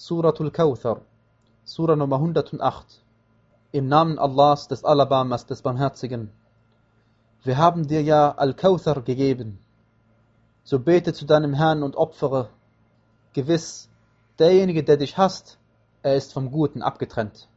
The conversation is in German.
Suratul Kawthar, Sura Nummer 108. Im Namen Allahs, des Alabamas, des Barmherzigen. Wir haben dir ja Al-Kawthar gegeben. So bete zu deinem Herrn und opfere. Gewiss, derjenige, der dich hasst, er ist vom Guten abgetrennt.